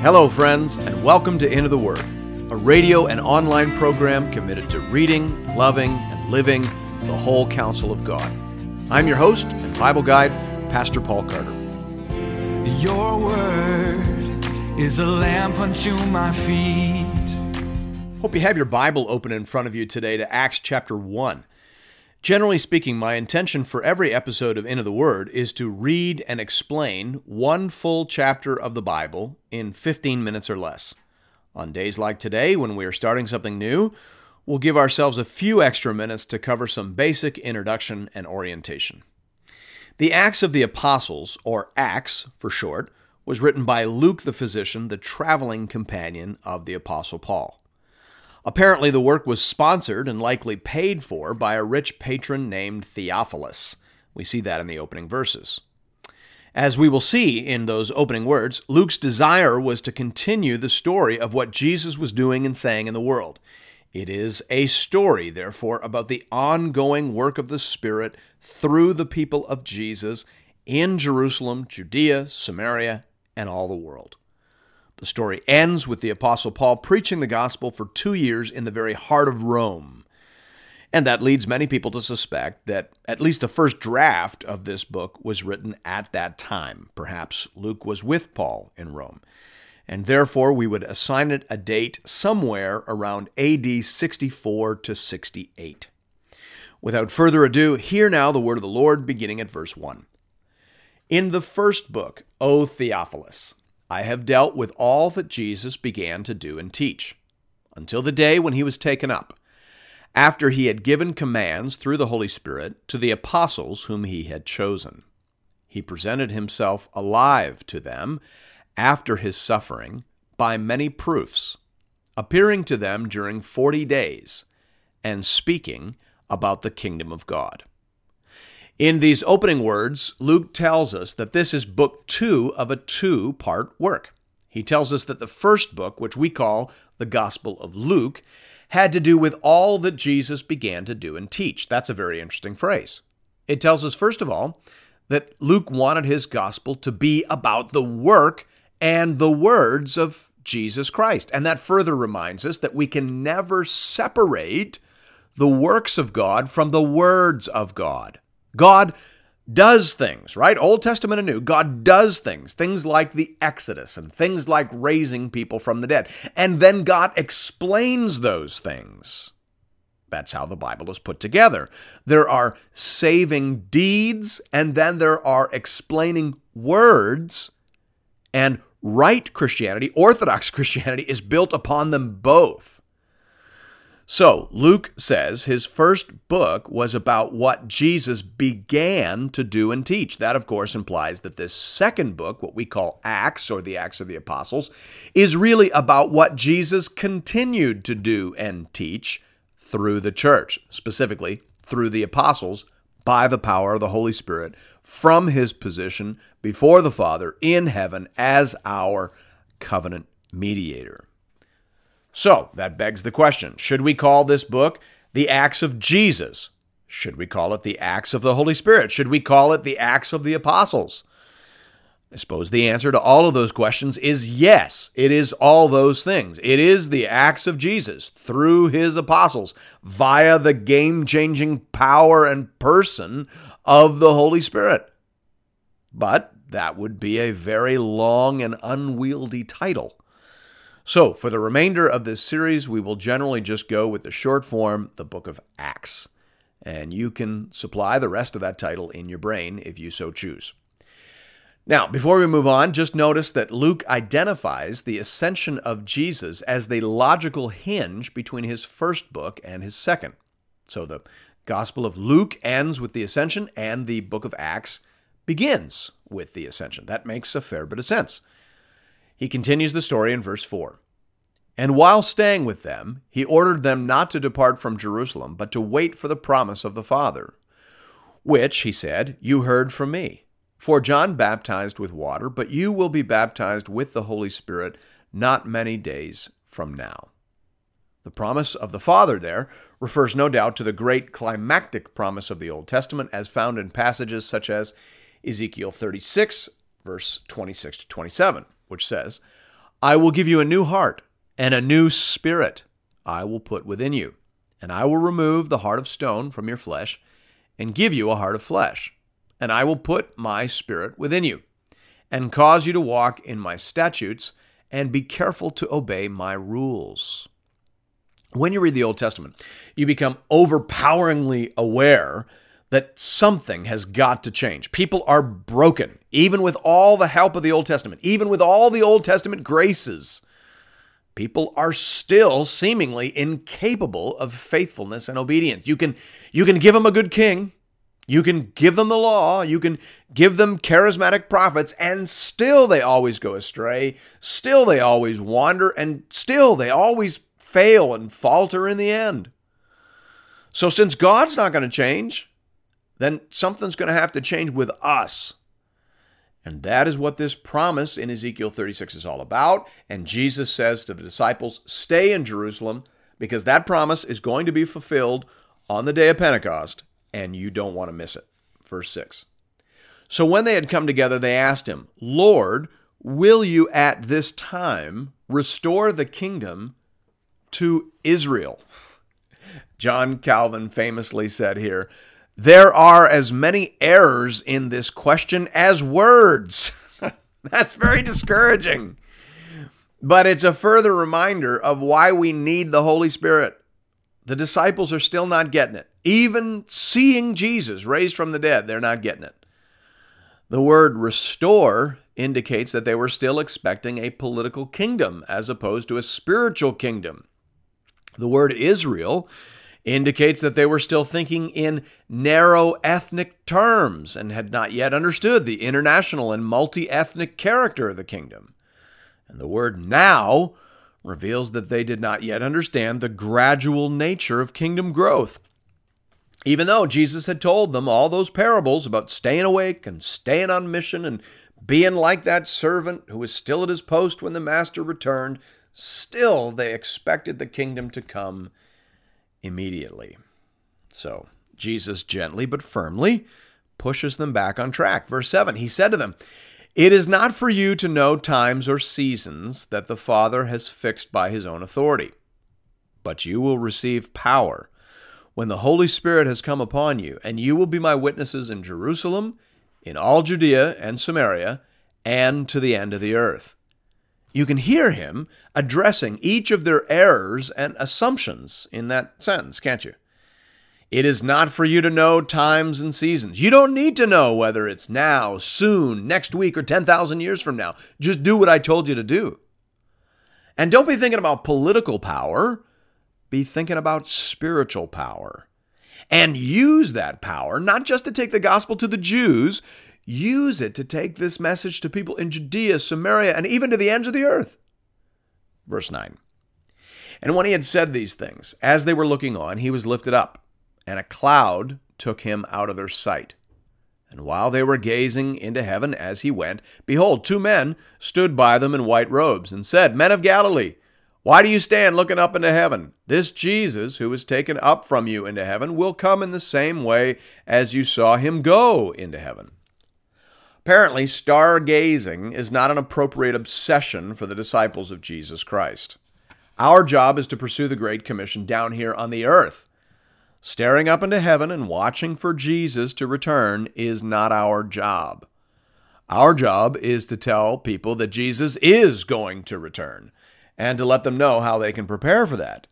Hello, friends, and welcome to Into the Word, a radio and online program committed to reading, loving, and living the whole counsel of God. I'm your host and Bible guide, Pastor Paul Carter. Your word is a lamp unto my feet. Hope you have your Bible open in front of you today to Acts chapter 1. Generally speaking, my intention for every episode of Into the Word is to read and explain one full chapter of the Bible in 15 minutes or less. On days like today, when we are starting something new, we'll give ourselves a few extra minutes to cover some basic introduction and orientation. The Acts of the Apostles, or Acts for short, was written by Luke the physician, the traveling companion of the Apostle Paul. Apparently, the work was sponsored and likely paid for by a rich patron named Theophilus. We see that in the opening verses. As we will see in those opening words, Luke's desire was to continue the story of what Jesus was doing and saying in the world. It is a story, therefore, about the ongoing work of the Spirit through the people of Jesus in Jerusalem, Judea, Samaria, and all the world. The story ends with the Apostle Paul preaching the gospel for two years in the very heart of Rome. And that leads many people to suspect that at least the first draft of this book was written at that time. Perhaps Luke was with Paul in Rome. And therefore, we would assign it a date somewhere around AD 64 to 68. Without further ado, hear now the word of the Lord beginning at verse 1. In the first book, O Theophilus, I have dealt with all that Jesus began to do and teach, until the day when he was taken up, after he had given commands through the Holy Spirit to the apostles whom he had chosen. He presented himself alive to them after his suffering by many proofs, appearing to them during forty days, and speaking about the kingdom of God. In these opening words, Luke tells us that this is book two of a two part work. He tells us that the first book, which we call the Gospel of Luke, had to do with all that Jesus began to do and teach. That's a very interesting phrase. It tells us, first of all, that Luke wanted his gospel to be about the work and the words of Jesus Christ. And that further reminds us that we can never separate the works of God from the words of God. God does things, right? Old Testament and New. God does things, things like the Exodus and things like raising people from the dead. And then God explains those things. That's how the Bible is put together. There are saving deeds, and then there are explaining words. And right Christianity, Orthodox Christianity, is built upon them both. So, Luke says his first book was about what Jesus began to do and teach. That, of course, implies that this second book, what we call Acts or the Acts of the Apostles, is really about what Jesus continued to do and teach through the church, specifically through the apostles by the power of the Holy Spirit from his position before the Father in heaven as our covenant mediator. So that begs the question should we call this book the Acts of Jesus? Should we call it the Acts of the Holy Spirit? Should we call it the Acts of the Apostles? I suppose the answer to all of those questions is yes. It is all those things. It is the acts of Jesus through his apostles via the game changing power and person of the Holy Spirit. But that would be a very long and unwieldy title. So, for the remainder of this series, we will generally just go with the short form, the book of Acts. And you can supply the rest of that title in your brain if you so choose. Now, before we move on, just notice that Luke identifies the ascension of Jesus as the logical hinge between his first book and his second. So the Gospel of Luke ends with the ascension, and the book of Acts begins with the ascension. That makes a fair bit of sense. He continues the story in verse 4. And while staying with them, he ordered them not to depart from Jerusalem, but to wait for the promise of the Father, which, he said, you heard from me. For John baptized with water, but you will be baptized with the Holy Spirit not many days from now. The promise of the Father there refers no doubt to the great climactic promise of the Old Testament as found in passages such as Ezekiel 36, verse 26 to 27 which says, I will give you a new heart, and a new spirit I will put within you. And I will remove the heart of stone from your flesh, and give you a heart of flesh. And I will put my spirit within you, and cause you to walk in my statutes, and be careful to obey my rules. When you read the Old Testament, you become overpoweringly aware that something has got to change. People are broken, even with all the help of the Old Testament, even with all the Old Testament graces. People are still seemingly incapable of faithfulness and obedience. You can you can give them a good king, you can give them the law, you can give them charismatic prophets and still they always go astray, still they always wander and still they always fail and falter in the end. So since God's not going to change, then something's going to have to change with us. And that is what this promise in Ezekiel 36 is all about. And Jesus says to the disciples, Stay in Jerusalem because that promise is going to be fulfilled on the day of Pentecost, and you don't want to miss it. Verse 6. So when they had come together, they asked him, Lord, will you at this time restore the kingdom to Israel? John Calvin famously said here, there are as many errors in this question as words. That's very discouraging. But it's a further reminder of why we need the Holy Spirit. The disciples are still not getting it. Even seeing Jesus raised from the dead, they're not getting it. The word restore indicates that they were still expecting a political kingdom as opposed to a spiritual kingdom. The word Israel indicates that they were still thinking in narrow ethnic terms and had not yet understood the international and multi ethnic character of the kingdom. And the word now reveals that they did not yet understand the gradual nature of kingdom growth. Even though Jesus had told them all those parables about staying awake and staying on mission and being like that servant who was still at his post when the master returned, still they expected the kingdom to come immediately. So Jesus gently but firmly pushes them back on track. Verse 7 He said to them, It is not for you to know times or seasons that the Father has fixed by his own authority, but you will receive power when the Holy Spirit has come upon you, and you will be my witnesses in Jerusalem, in all Judea and Samaria, and to the end of the earth. You can hear him addressing each of their errors and assumptions in that sentence, can't you? It is not for you to know times and seasons. You don't need to know whether it's now, soon, next week, or 10,000 years from now. Just do what I told you to do. And don't be thinking about political power, be thinking about spiritual power. And use that power not just to take the gospel to the Jews, use it to take this message to people in Judea, Samaria, and even to the ends of the earth. Verse 9. And when he had said these things, as they were looking on, he was lifted up, and a cloud took him out of their sight. And while they were gazing into heaven as he went, behold, two men stood by them in white robes, and said, Men of Galilee, why do you stand looking up into heaven? This Jesus, who was taken up from you into heaven, will come in the same way as you saw him go into heaven. Apparently, stargazing is not an appropriate obsession for the disciples of Jesus Christ. Our job is to pursue the Great Commission down here on the earth. Staring up into heaven and watching for Jesus to return is not our job. Our job is to tell people that Jesus is going to return and to let them know how they can prepare for that.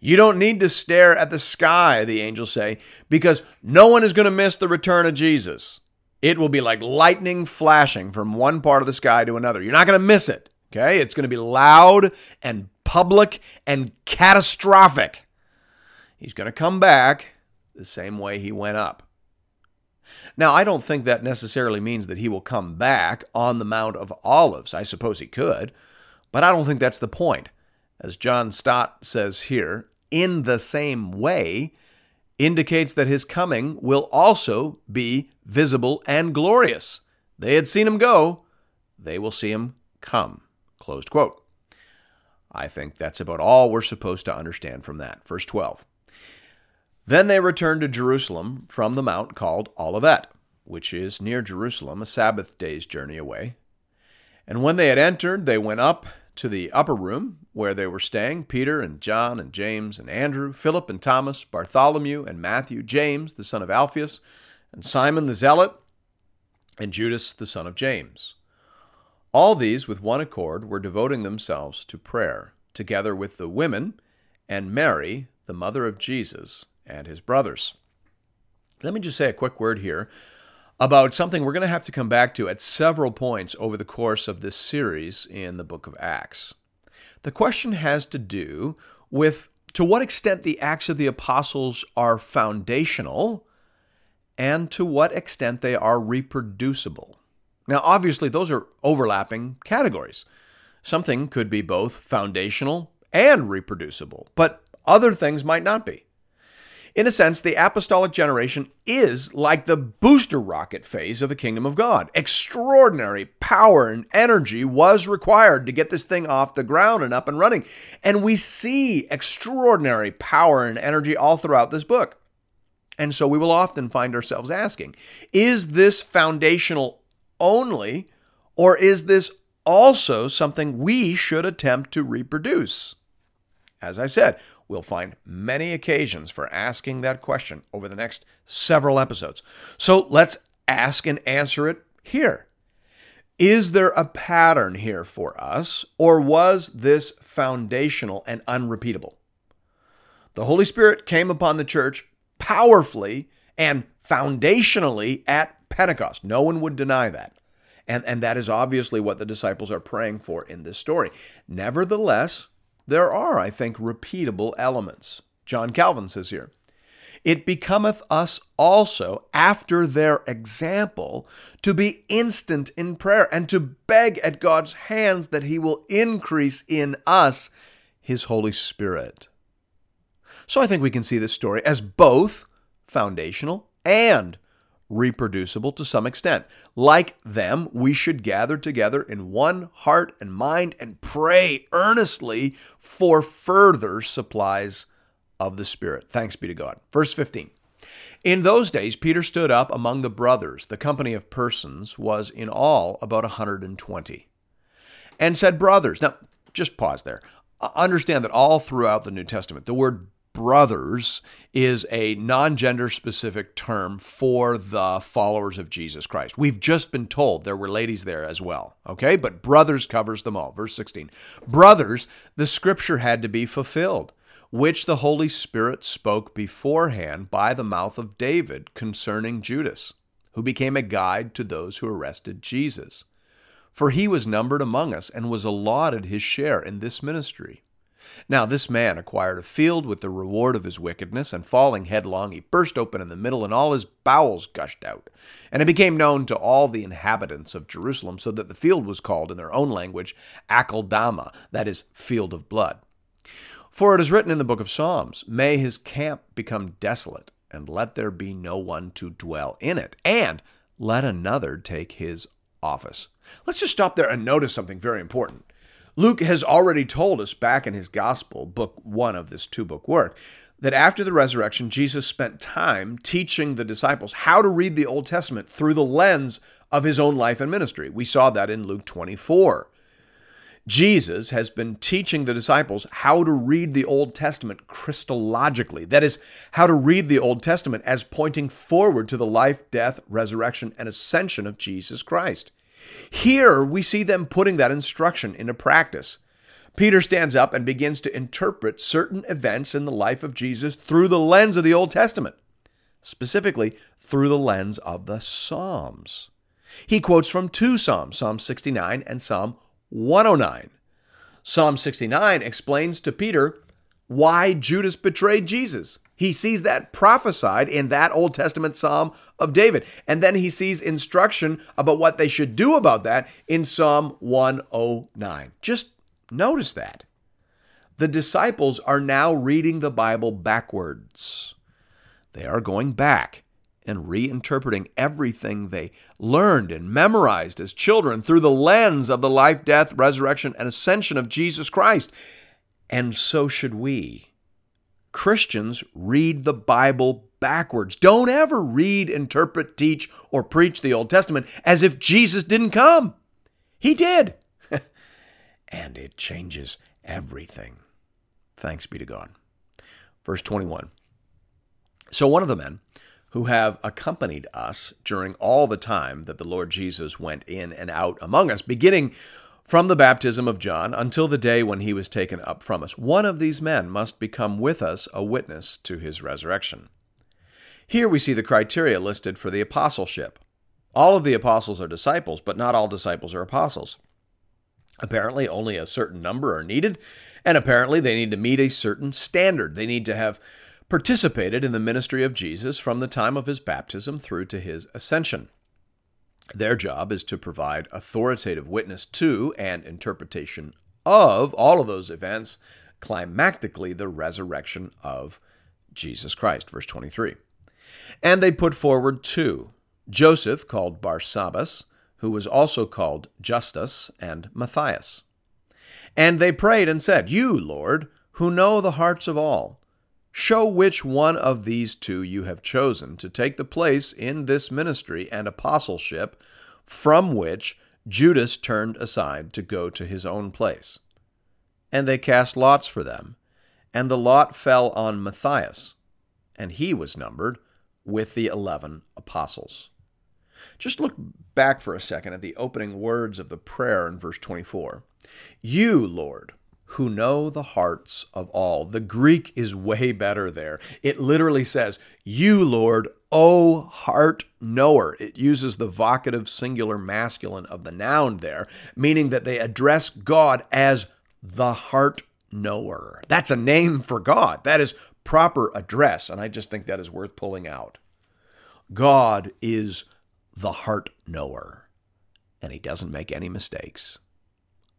You don't need to stare at the sky, the angels say, because no one is going to miss the return of Jesus. It will be like lightning flashing from one part of the sky to another. You're not going to miss it. Okay? It's going to be loud and public and catastrophic. He's going to come back the same way he went up. Now, I don't think that necessarily means that he will come back on the Mount of Olives. I suppose he could, but I don't think that's the point. As John Stott says here, in the same way, indicates that his coming will also be visible and glorious. They had seen him go, they will see him come. Closed quote. I think that's about all we're supposed to understand from that. Verse 12. Then they returned to Jerusalem from the mount called Olivet, which is near Jerusalem, a Sabbath day's journey away. And when they had entered, they went up to the upper room where they were staying Peter and John and James and Andrew, Philip and Thomas, Bartholomew and Matthew, James, the son of Alphaeus, and Simon the Zealot, and Judas, the son of James. All these, with one accord, were devoting themselves to prayer, together with the women and Mary, the mother of Jesus, and his brothers. Let me just say a quick word here about something we're going to have to come back to at several points over the course of this series in the book of Acts. The question has to do with to what extent the Acts of the Apostles are foundational and to what extent they are reproducible. Now, obviously, those are overlapping categories. Something could be both foundational and reproducible, but other things might not be. In a sense, the apostolic generation is like the booster rocket phase of the kingdom of God. Extraordinary power and energy was required to get this thing off the ground and up and running. And we see extraordinary power and energy all throughout this book. And so we will often find ourselves asking is this foundational only, or is this also something we should attempt to reproduce? As I said, We'll find many occasions for asking that question over the next several episodes. So let's ask and answer it here. Is there a pattern here for us, or was this foundational and unrepeatable? The Holy Spirit came upon the church powerfully and foundationally at Pentecost. No one would deny that. And, and that is obviously what the disciples are praying for in this story. Nevertheless, there are, I think, repeatable elements. John Calvin says here, It becometh us also, after their example, to be instant in prayer and to beg at God's hands that he will increase in us his Holy Spirit. So I think we can see this story as both foundational and reproducible to some extent. Like them, we should gather together in one heart and mind and pray earnestly for further supplies of the Spirit. Thanks be to God. Verse 15. In those days, Peter stood up among the brothers. The company of persons was in all about a 120. And said, Brothers. Now, just pause there. Understand that all throughout the New Testament, the word brothers is a non gender specific term for the followers of Jesus Christ. We've just been told there were ladies there as well, okay? But brothers covers them all. Verse 16. Brothers, the scripture had to be fulfilled, which the Holy Spirit spoke beforehand by the mouth of David concerning Judas, who became a guide to those who arrested Jesus. For he was numbered among us and was allotted his share in this ministry. Now this man acquired a field with the reward of his wickedness, and falling headlong, he burst open in the middle, and all his bowels gushed out. And it became known to all the inhabitants of Jerusalem, so that the field was called in their own language Akeldama, that is, field of blood. For it is written in the book of Psalms, May his camp become desolate, and let there be no one to dwell in it, and let another take his office. Let's just stop there and notice something very important. Luke has already told us back in his gospel, book one of this two book work, that after the resurrection, Jesus spent time teaching the disciples how to read the Old Testament through the lens of his own life and ministry. We saw that in Luke 24. Jesus has been teaching the disciples how to read the Old Testament Christologically. That is, how to read the Old Testament as pointing forward to the life, death, resurrection, and ascension of Jesus Christ. Here we see them putting that instruction into practice. Peter stands up and begins to interpret certain events in the life of Jesus through the lens of the Old Testament, specifically through the lens of the Psalms. He quotes from two Psalms, Psalm 69 and Psalm 109. Psalm 69 explains to Peter why Judas betrayed Jesus. He sees that prophesied in that Old Testament Psalm of David. And then he sees instruction about what they should do about that in Psalm 109. Just notice that. The disciples are now reading the Bible backwards. They are going back and reinterpreting everything they learned and memorized as children through the lens of the life, death, resurrection, and ascension of Jesus Christ. And so should we. Christians read the Bible backwards. Don't ever read, interpret, teach, or preach the Old Testament as if Jesus didn't come. He did. and it changes everything. Thanks be to God. Verse 21. So one of the men who have accompanied us during all the time that the Lord Jesus went in and out among us, beginning from the baptism of John until the day when he was taken up from us. One of these men must become with us a witness to his resurrection. Here we see the criteria listed for the apostleship. All of the apostles are disciples, but not all disciples are apostles. Apparently, only a certain number are needed, and apparently, they need to meet a certain standard. They need to have participated in the ministry of Jesus from the time of his baptism through to his ascension. Their job is to provide authoritative witness to and interpretation of all of those events, climactically, the resurrection of Jesus Christ. Verse 23. And they put forward two Joseph, called Barsabbas, who was also called Justus, and Matthias. And they prayed and said, You, Lord, who know the hearts of all, show which one of these two you have chosen to take the place in this ministry and apostleship from which Judas turned aside to go to his own place. And they cast lots for them, and the lot fell on Matthias, and he was numbered with the eleven apostles. Just look back for a second at the opening words of the prayer in verse 24. You, Lord, who know the hearts of all. The Greek is way better there. It literally says, You, Lord, O heart knower. It uses the vocative singular masculine of the noun there, meaning that they address God as the heart knower. That's a name for God. That is proper address. And I just think that is worth pulling out. God is the heart knower, and he doesn't make any mistakes.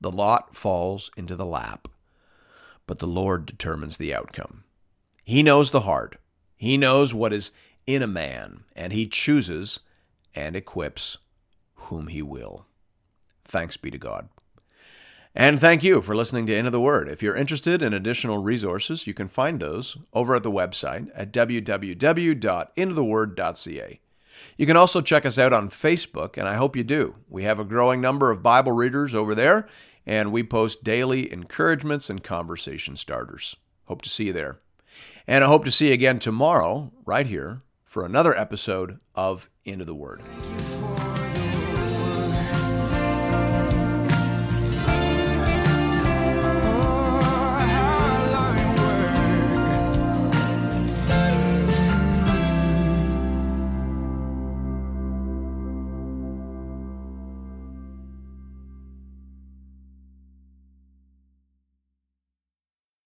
The lot falls into the lap, but the Lord determines the outcome. He knows the heart, He knows what is in a man, and He chooses and equips whom He will. Thanks be to God. And thank you for listening to Into the Word. If you're interested in additional resources, you can find those over at the website at www.intotheword.ca. You can also check us out on Facebook, and I hope you do. We have a growing number of Bible readers over there, and we post daily encouragements and conversation starters. Hope to see you there. And I hope to see you again tomorrow, right here, for another episode of Into the Word.